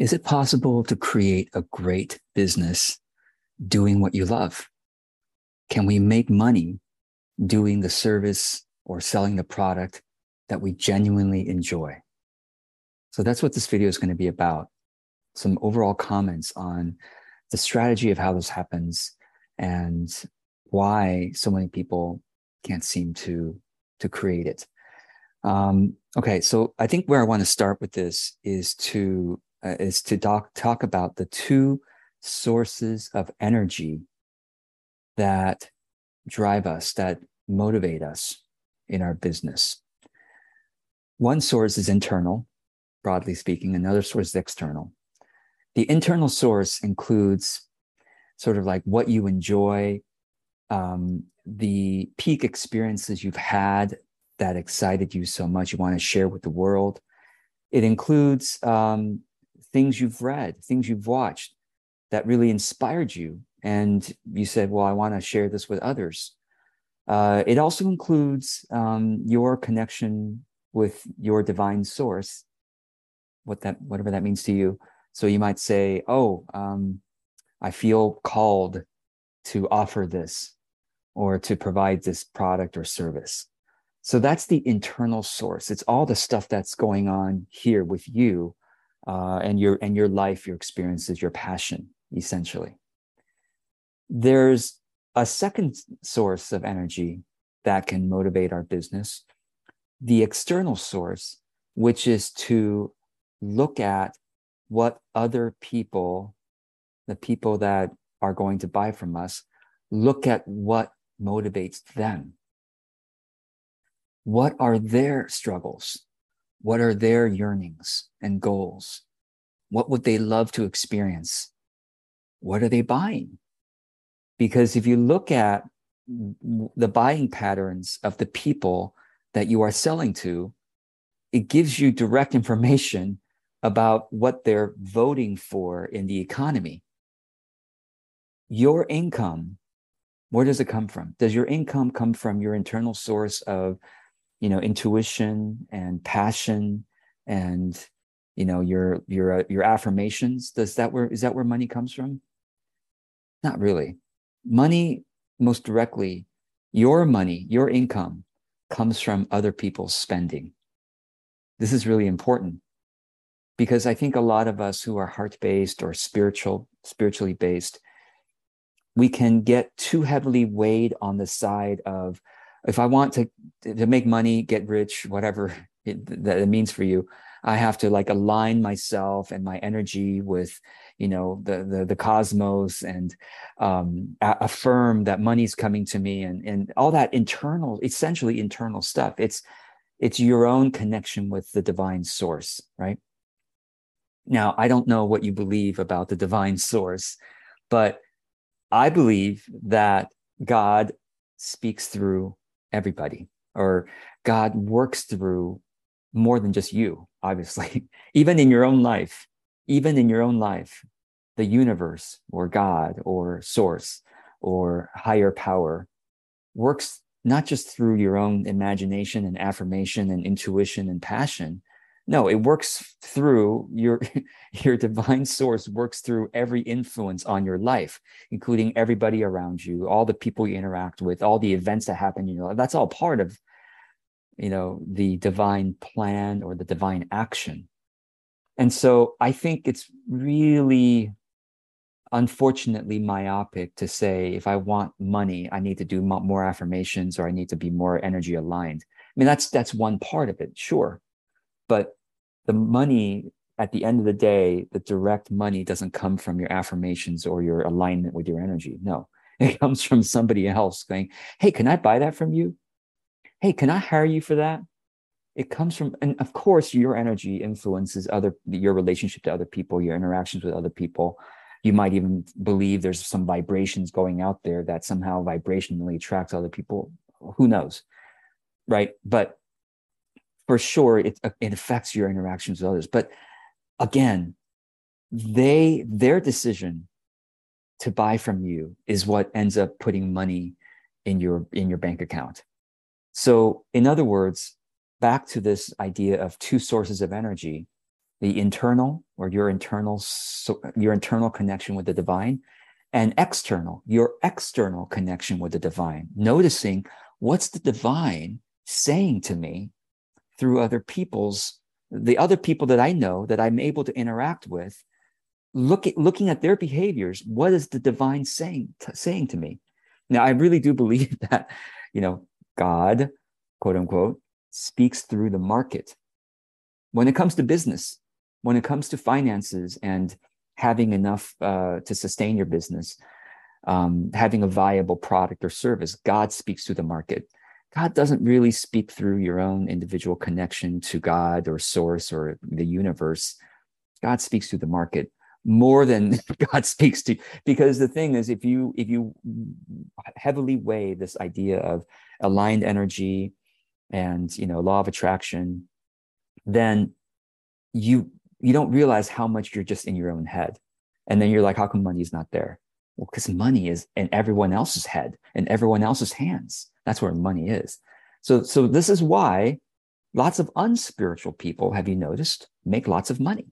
Is it possible to create a great business doing what you love? Can we make money doing the service or selling the product that we genuinely enjoy? So that's what this video is going to be about. Some overall comments on the strategy of how this happens and why so many people can't seem to to create it. Um, okay, so I think where I want to start with this is to uh, is to talk talk about the two sources of energy that drive us, that motivate us in our business. One source is internal, broadly speaking. Another source is external. The internal source includes sort of like what you enjoy, um, the peak experiences you've had that excited you so much you want to share with the world. It includes um, things you've read, things you've watched that really inspired you. And you said, Well, I want to share this with others. Uh, it also includes um, your connection with your divine source, what that, whatever that means to you. So you might say, Oh, um, I feel called to offer this or to provide this product or service. So that's the internal source. It's all the stuff that's going on here with you uh, and your and your life, your experiences, your passion, essentially. There's a second source of energy that can motivate our business, the external source, which is to look at what other people, the people that are going to buy from us, look at what motivates them what are their struggles? What are their yearnings and goals? What would they love to experience? What are they buying? Because if you look at the buying patterns of the people that you are selling to, it gives you direct information about what they're voting for in the economy. Your income, where does it come from? Does your income come from your internal source of you know intuition and passion and you know your your uh, your affirmations. Does that where is that where money comes from? Not really. Money most directly your money your income comes from other people's spending. This is really important because i think a lot of us who are heart based or spiritual spiritually based we can get too heavily weighed on the side of if I want to to make money, get rich, whatever it, that it means for you, I have to like align myself and my energy with, you know, the the, the cosmos and um, affirm that money's coming to me and and all that internal, essentially internal stuff. It's it's your own connection with the divine source, right? Now, I don't know what you believe about the divine source, but I believe that God speaks through everybody or god works through more than just you obviously. Even in your own life even in your own life the universe or god or source or higher power works not just through your own imagination and affirmation and intuition and passion no it works through your your divine source works through every influence on your life including everybody around you all the people you interact with all the events that happen in your life. That's all part of you know the divine plan or the divine action. And so i think it's really unfortunately myopic to say if i want money i need to do more affirmations or i need to be more energy aligned. I mean that's that's one part of it sure. But the money at the end of the day, the direct money doesn't come from your affirmations or your alignment with your energy. No, it comes from somebody else going, Hey, can I buy that from you? Hey, can I hire you for that? It comes from, and of course, your energy influences other, your relationship to other people, your interactions with other people. You might even believe there's some vibrations going out there that somehow vibrationally attracts other people. Who knows? Right. But for sure it, uh, it affects your interactions with others. But again they their decision to buy from you is what ends up putting money in your in your bank account. So in other words back to this idea of two sources of energy the internal or your internal your internal connection with the divine and external your external connection with the divine. Noticing what's the divine saying to me through other people's the other people that i know that i'm able to interact with look at, looking at their behaviors what is the divine saying t- saying to me now i really do believe that you know god quote unquote speaks through the market when it comes to business when it comes to finances and having enough uh, to sustain your business, um, having a viable product or service, God speaks through the market. God doesn't really speak through your own individual connection to God or source or the universe. God speaks through the market more than God speaks to because the thing is if you if you heavily weigh this idea of aligned energy and you know law of attraction then you you don't realize how much you're just in your own head. And then you're like, how come money's not there? Well, because money is in everyone else's head and everyone else's hands. That's where money is. So, so this is why lots of unspiritual people, have you noticed, make lots of money.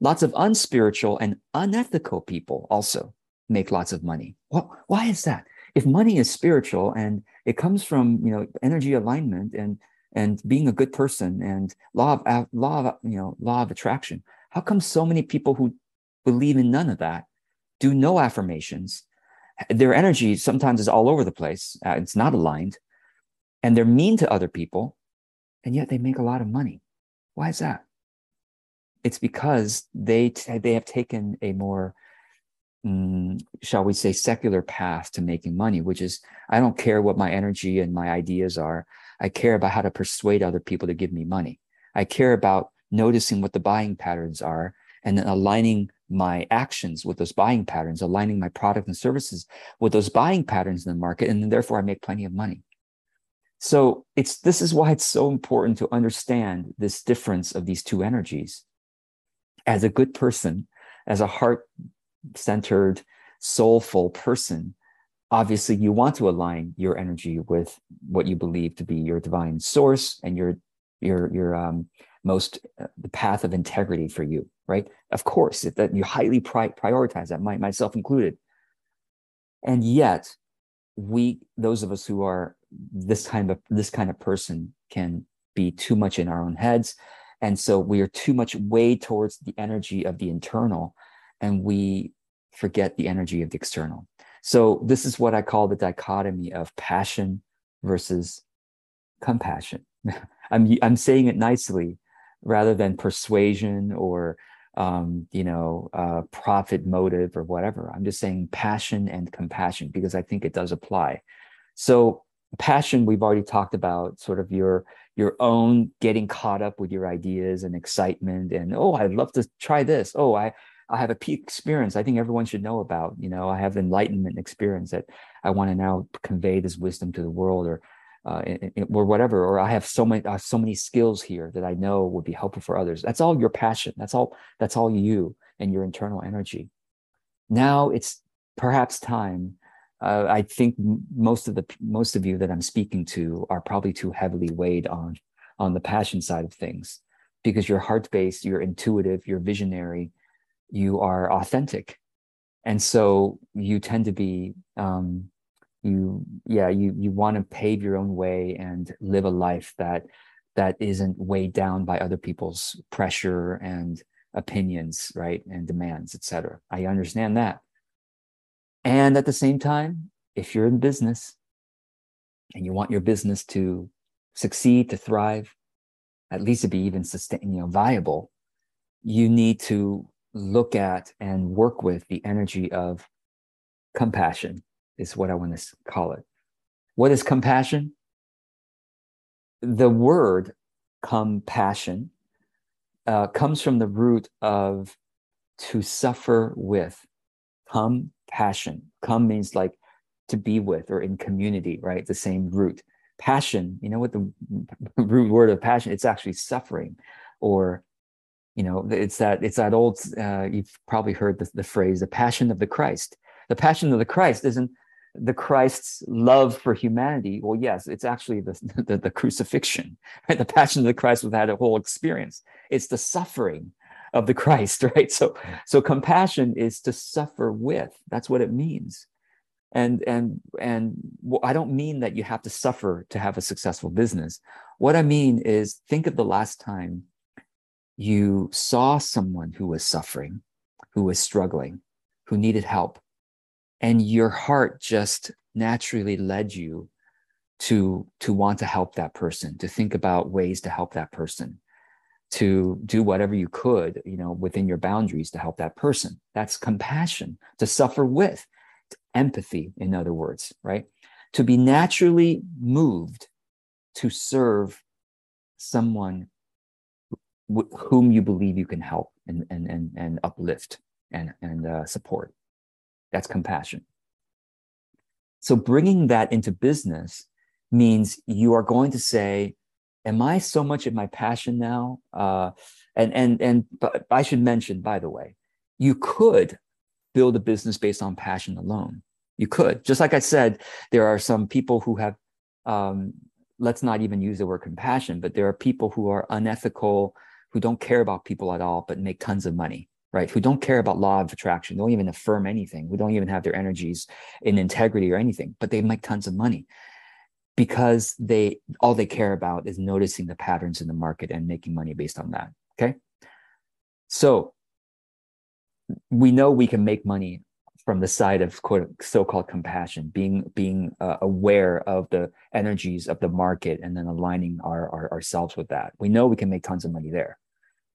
Lots of unspiritual and unethical people also make lots of money. Well, why is that? If money is spiritual and it comes from, you know, energy alignment and and being a good person and law of uh, law of you know law of attraction how come so many people who believe in none of that do no affirmations their energy sometimes is all over the place uh, it's not aligned and they're mean to other people and yet they make a lot of money. Why is that? It's because they t- they have taken a more mm, shall we say secular path to making money which is i don't care what my energy and my ideas are. I care about how to persuade other people to give me money. I care about noticing what the buying patterns are and then aligning my actions with those buying patterns, aligning my product and services with those buying patterns in the market. And therefore I make plenty of money. So it's this is why it's so important to understand this difference of these two energies. As a good person, as a heart-centered, soulful person, obviously you want to align your energy with what you believe to be your divine source and your your your um, most uh, the path of integrity for you right? Of course that you highly pri- prioritize that my, myself included. And yet we those of us who are this kind of this kind of person can be too much in our own heads. And so we are too much weighed towards the energy of the internal and we forget the energy of the external. So this is what I call the dichotomy of passion versus compassion. I'm I'm saying it nicely rather than persuasion or um, you know uh, profit motive or whatever. I'm just saying passion and compassion because I think it does apply. So passion we've already talked about sort of your your own getting caught up with your ideas and excitement and oh i'd love to try this oh i I have a peak experience I think everyone should know about. You know, I have enlightenment experience that I want to now convey this wisdom to the world or uh, or whatever, or I have so many uh, so many skills here that I know would be helpful for others. That's all your passion. That's all. That's all you and your internal energy. Now it's perhaps time. Uh, I think most of the most of you that I'm speaking to are probably too heavily weighed on on the passion side of things because you're heart based, you're intuitive, you're visionary, you are authentic and so you tend to be um, you yeah you you want to pave your own way and live a life that that isn't weighed down by other people's pressure and opinions right and demands etc i understand that. And at the same time if you're in business and you want your business to succeed to thrive at least to be even sustain you know viable you need to look at and work with the energy of compassion, is what I want to call it. What is compassion? The word compassion uh, comes from the root of to suffer with. Compassion. Come means like to be with or in community, right? The same root. Passion, you know what the root word of passion? It's actually suffering or you know it's that it's that old uh, you've probably heard the, the phrase the passion of the christ the passion of the christ isn't the christ's love for humanity well yes it's actually the, the, the crucifixion right the passion of the christ was had a whole experience it's the suffering of the Christ, right? So, so compassion is to suffer with. That's what it means. And and and I don't mean that you have to suffer to have a successful business. What I mean is think of the last time you saw someone who was suffering, who was struggling, who needed help, and your heart just naturally led you to to want to help that person, to think about ways to help that person, to do whatever you could, you know, within your boundaries to help that person. That's compassion, to suffer with, empathy, in other words, right? To be naturally moved to serve someone whom you believe you can help and and and, and uplift and and uh, support. That's compassion. So bringing that into business means you are going to say, "Am I so much in my passion now?" Uh, and and and I should mention, by the way, you could build a business based on passion alone. You could, just like I said, there are some people who have. Um, let's not even use the word compassion, but there are people who are unethical who don't care about people at all, but make tons of money, right? Who don't care about law of attraction, don't even affirm anything, who don't even have their energies in integrity or anything, but they make tons of money because they all they care about is noticing the patterns in the market and making money based on that. Okay. So we know we can make money from the side of quote so-called compassion being being uh, aware of the energies of the market and then aligning our, our, ourselves with that we know we can make tons of money there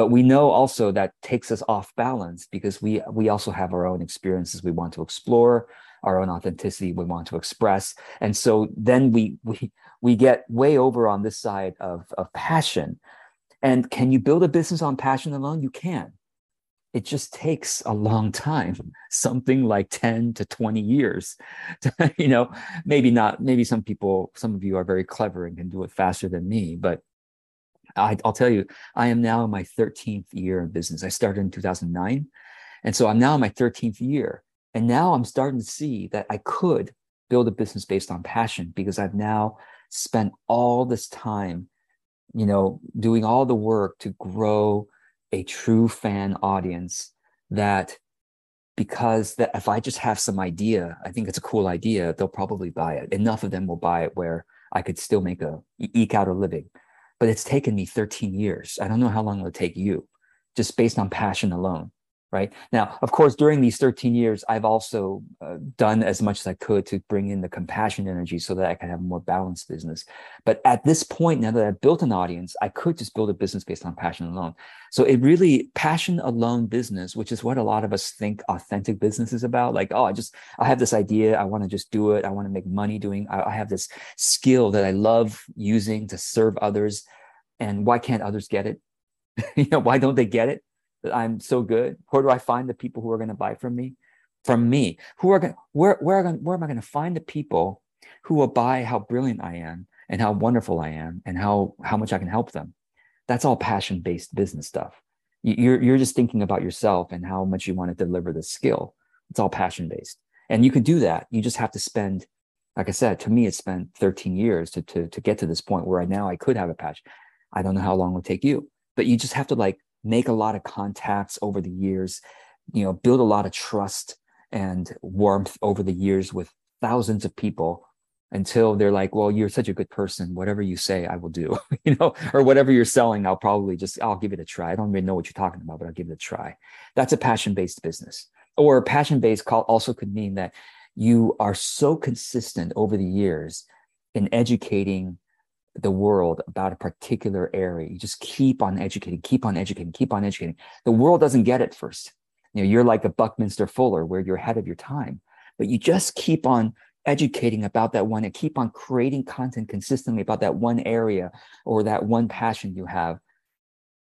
but we know also that takes us off balance because we we also have our own experiences we want to explore our own authenticity we want to express. And so then we we we get way over on this side of of passion. And can you build a business on passion alone? You can. It just takes a long time something like 10 to 20 years to, you know maybe not maybe some people some of you are very clever and can do it faster than me but I, will tell you i am now in my 13th year in business i started in 2009 and so i'm now in my 13th year and now i'm starting to see that i could build a business based on passion because i've now spent all this time you know doing all the work to grow a true fan audience that because that if I just have some idea, I think it's a cool idea, they'll probably buy it. Enough of them will buy it where I could still make a eke out a living. But it's taken me 13 years. I don't know how long it'll take you, just based on passion alone right? Now of course during these 13 years i've also uh, done as much as i could to bring in the compassion energy so that i can have a more balanced business. But at this point now that i've built an audience i could just build a business based on passion alone. So it really passion alone business which is what a lot of us think authentic business is about like oh i just i have this idea i want to just do it i want to make money doing I, I have this skill that i love using to serve others and why can't others get it? You know why don't they get it that I'm so good? Where do I find the people who are going to buy from me? From me, who are going? Where where where am I going to find the people who will buy how brilliant I am and how wonderful I am and how how much I can help them? That's all passion based business stuff. You're you're just thinking about yourself and how much you want to deliver the skill. It's all passion based, and you can do that. You just have to spend like I said, to me, it spent 13 years to, to, to get to this point where I now I could have a passion. I don't know how long it will take you, but you just have to like make a lot of contacts over the years, you know, build a lot of trust and warmth over the years with thousands of people until they're like, well, you're such a good person. Whatever you say, I will do, you know, or whatever you're selling, I'll probably just, I'll give it a try. I don't even know what you're talking about, but I'll give it a try. That's a passion based business. Or passion based call also could mean that you are so consistent over the years in educating the world about a particular area. You just keep on educating, keep on educating, keep on educating. The world doesn't get it first. You know, you're like a Buckminster Fuller where you're ahead of your time, but you just keep on educating about that one and keep on creating content consistently about that one area or that one passion you have.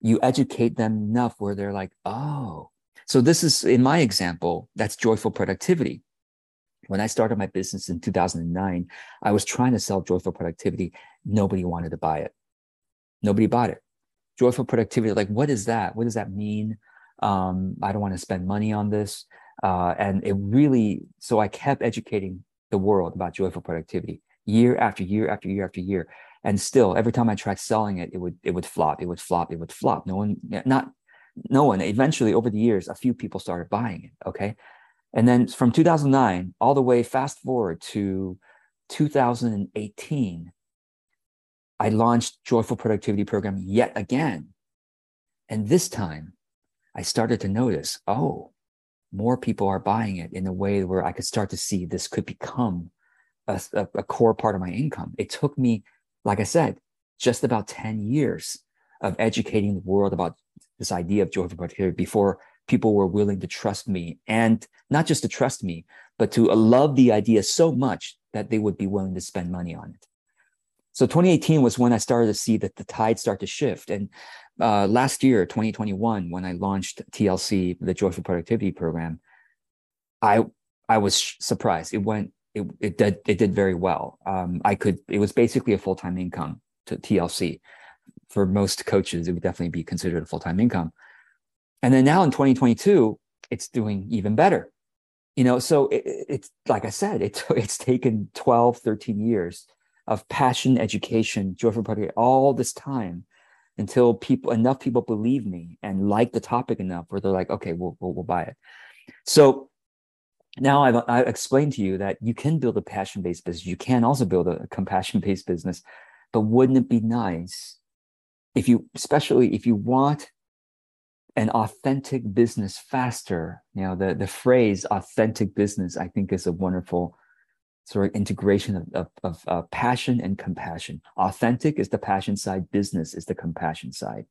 You educate them enough where they're like, oh, so this is in my example, that's joyful productivity. When I started my business in 2009, I was trying to sell joyful productivity. Nobody wanted to buy it. Nobody bought it. Joyful productivity, like, what is that? What does that mean? Um, I don't want to spend money on this. Uh, and it really, so I kept educating the world about joyful productivity year after year after year after year. And still, every time I tried selling it, it would it would flop, it would flop, it would flop. No one, not no one. Eventually, over the years, a few people started buying it. Okay. And then from 2009 all the way fast forward to 2018, I launched Joyful Productivity Program yet again. And this time I started to notice, oh, more people are buying it in a way where I could start to see this could become a, a, a core part of my income. It took me, like I said, just about 10 years of educating the world about this idea of joyful productivity before people were willing to trust me and not just to trust me, but to love the idea so much that they would be willing to spend money on it. So 2018 was when I started to see that the tide start to shift. And uh, last year, 2021, when I launched TLC, the Joyful Productivity Program, I I was surprised. It went it it did it did very well. Um, I could it was basically a full time income to TLC. For most coaches, it would definitely be considered a full time income. And then now in 2022, it's doing even better. You know, so it, it's like I said, it's it's taken 12, 13 years of passion, education, joyful productivity, all this time until people enough people believe me and like the topic enough where they're like, okay, we'll we'll, we'll buy it. So now I've, I've explained to you that you can build a passion based business. You can also build a compassion based business, but wouldn't it be nice if you, especially if you want an authentic business faster? You know, the the phrase "authentic business" I think is a wonderful sort of integration of, of, of uh, passion and compassion. Authentic is the passion side, business is the compassion side.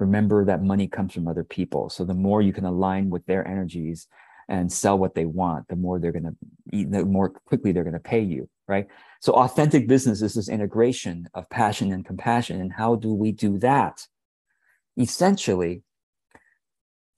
Remember that money comes from other people. So the more you can align with their energies and sell what they want, the more they're going to eat, the more quickly they're going to pay you, right? So authentic business is this integration of passion and compassion. And how do we do that? Essentially,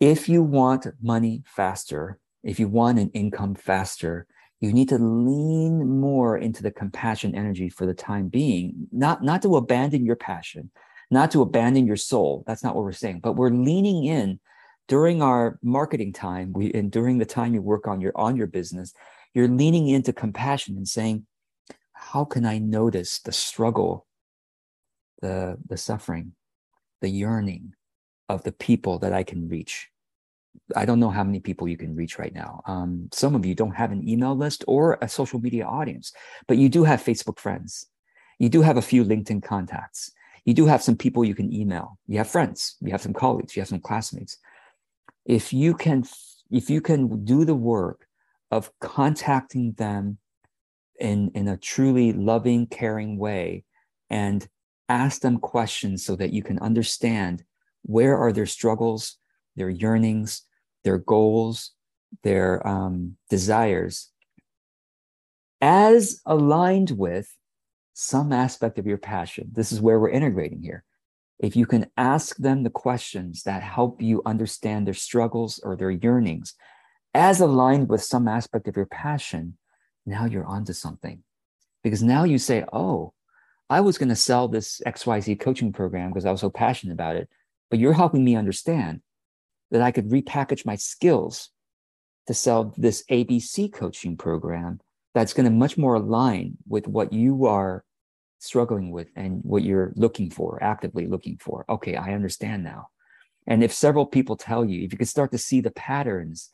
if you want money faster, if you want an income faster, you need to lean more into the compassion energy for the time being not not to abandon your passion not to abandon your soul. That's not what we're saying but we're leaning in during our marketing time we and during the time you work on your on your business you're leaning into compassion and saying how can i notice the struggle the the suffering the yearning of the people that i can reach I don't know how many people you can reach right now. Um, some of you don't have an email list or a social media audience, but you do have Facebook friends. You do have a few LinkedIn contacts. You do have some people you can email. You have friends. You have some colleagues. You have some classmates. If you can, if you can do the work of contacting them in, in a truly loving, caring way and ask them questions so that you can understand where are their struggles, their yearnings, their goals, their um, desires, as aligned with some aspect of your passion. This is where we're integrating here. If you can ask them the questions that help you understand their struggles or their yearnings, as aligned with some aspect of your passion, now you're onto something. Because now you say, oh, I was going to sell this XYZ coaching program because I was so passionate about it, but you're helping me understand that I could repackage my skills to sell this ABC coaching program that's going to much more align with what you are struggling with and what you're looking for, actively looking for. Okay, I understand now. And if several people tell you, if you can start to see the patterns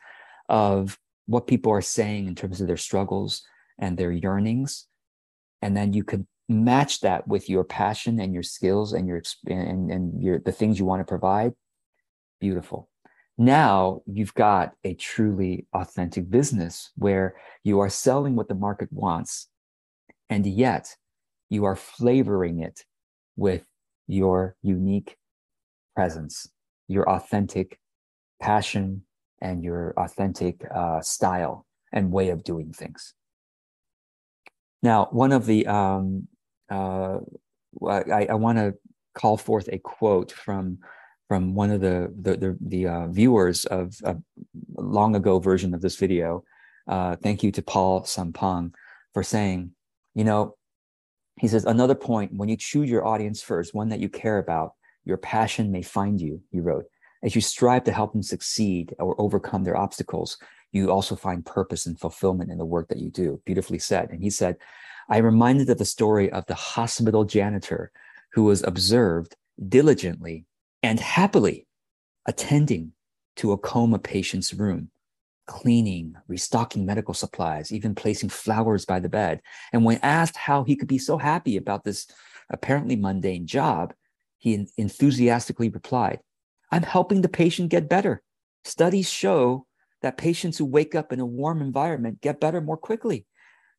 of what people are saying in terms of their struggles and their yearnings, and then you can match that with your passion and your skills and your and, and your the things you want to provide, beautiful. Now you've got a truly authentic business where you are selling what the market wants, and yet you are flavoring it with your unique presence, your authentic passion, and your authentic uh, style and way of doing things. Now, one of the, um, uh, I, I want to call forth a quote from from one of the the the, the uh, viewers of a long ago version of this video. Uh, thank you to Paul Sampang for saying, you know, he says another point when you choose your audience first, one that you care about, your passion may find you. He wrote, as you strive to help them succeed or overcome their obstacles, you also find purpose and fulfillment in the work that you do. Beautifully said. And he said, I reminded of the story of the hospital janitor who was observed diligently and happily attending to a coma patient's room, cleaning, restocking medical supplies, even placing flowers by the bed. And when asked how he could be so happy about this apparently mundane job, he enthusiastically replied, I'm helping the patient get better. Studies show that patients who wake up in a warm environment get better more quickly.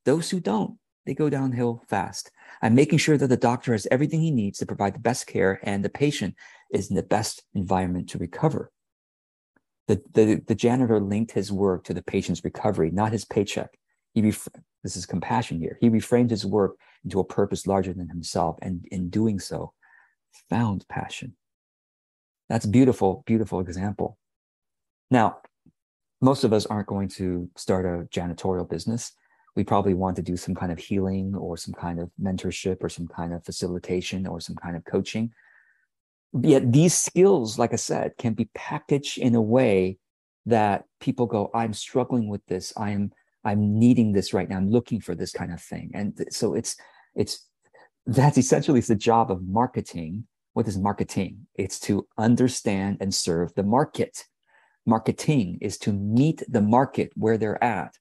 Those who don't, they go downhill fast. I'm making sure that the doctor has everything he needs to provide the best care and the patient is in the best environment to recover. The, the, the janitor linked his work to the patient's recovery, not his paycheck. He ref- this is compassion here. He reframed his work into a purpose larger than himself, and in doing so, found passion. That's beautiful, beautiful example. Now, most of us aren't going to start a janitorial business. We probably want to do some kind of healing or some kind of mentorship or some kind of facilitation or some kind of coaching. Yet these skills, like I said, can be packaged in a way that people go, I'm struggling with this. I'm I'm needing this right now. I'm looking for this kind of thing. And so it's it's that's essentially the job of marketing what is marketing? It's to understand and serve the market. Marketing is to meet the market where they're at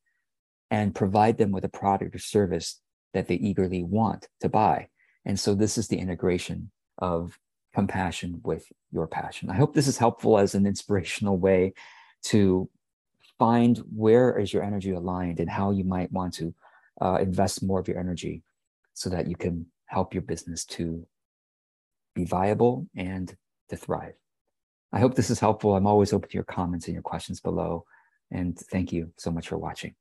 and provide them with a product or service that they eagerly want to buy. And so this is the integration of compassion with your passion. I hope this is helpful as an inspirational way to find where is your energy aligned and how you might want to uh, invest more of your energy so that you can help your business to be viable and to thrive. I hope this is helpful. I'm always open to your comments and your questions below. And thank you so much for watching.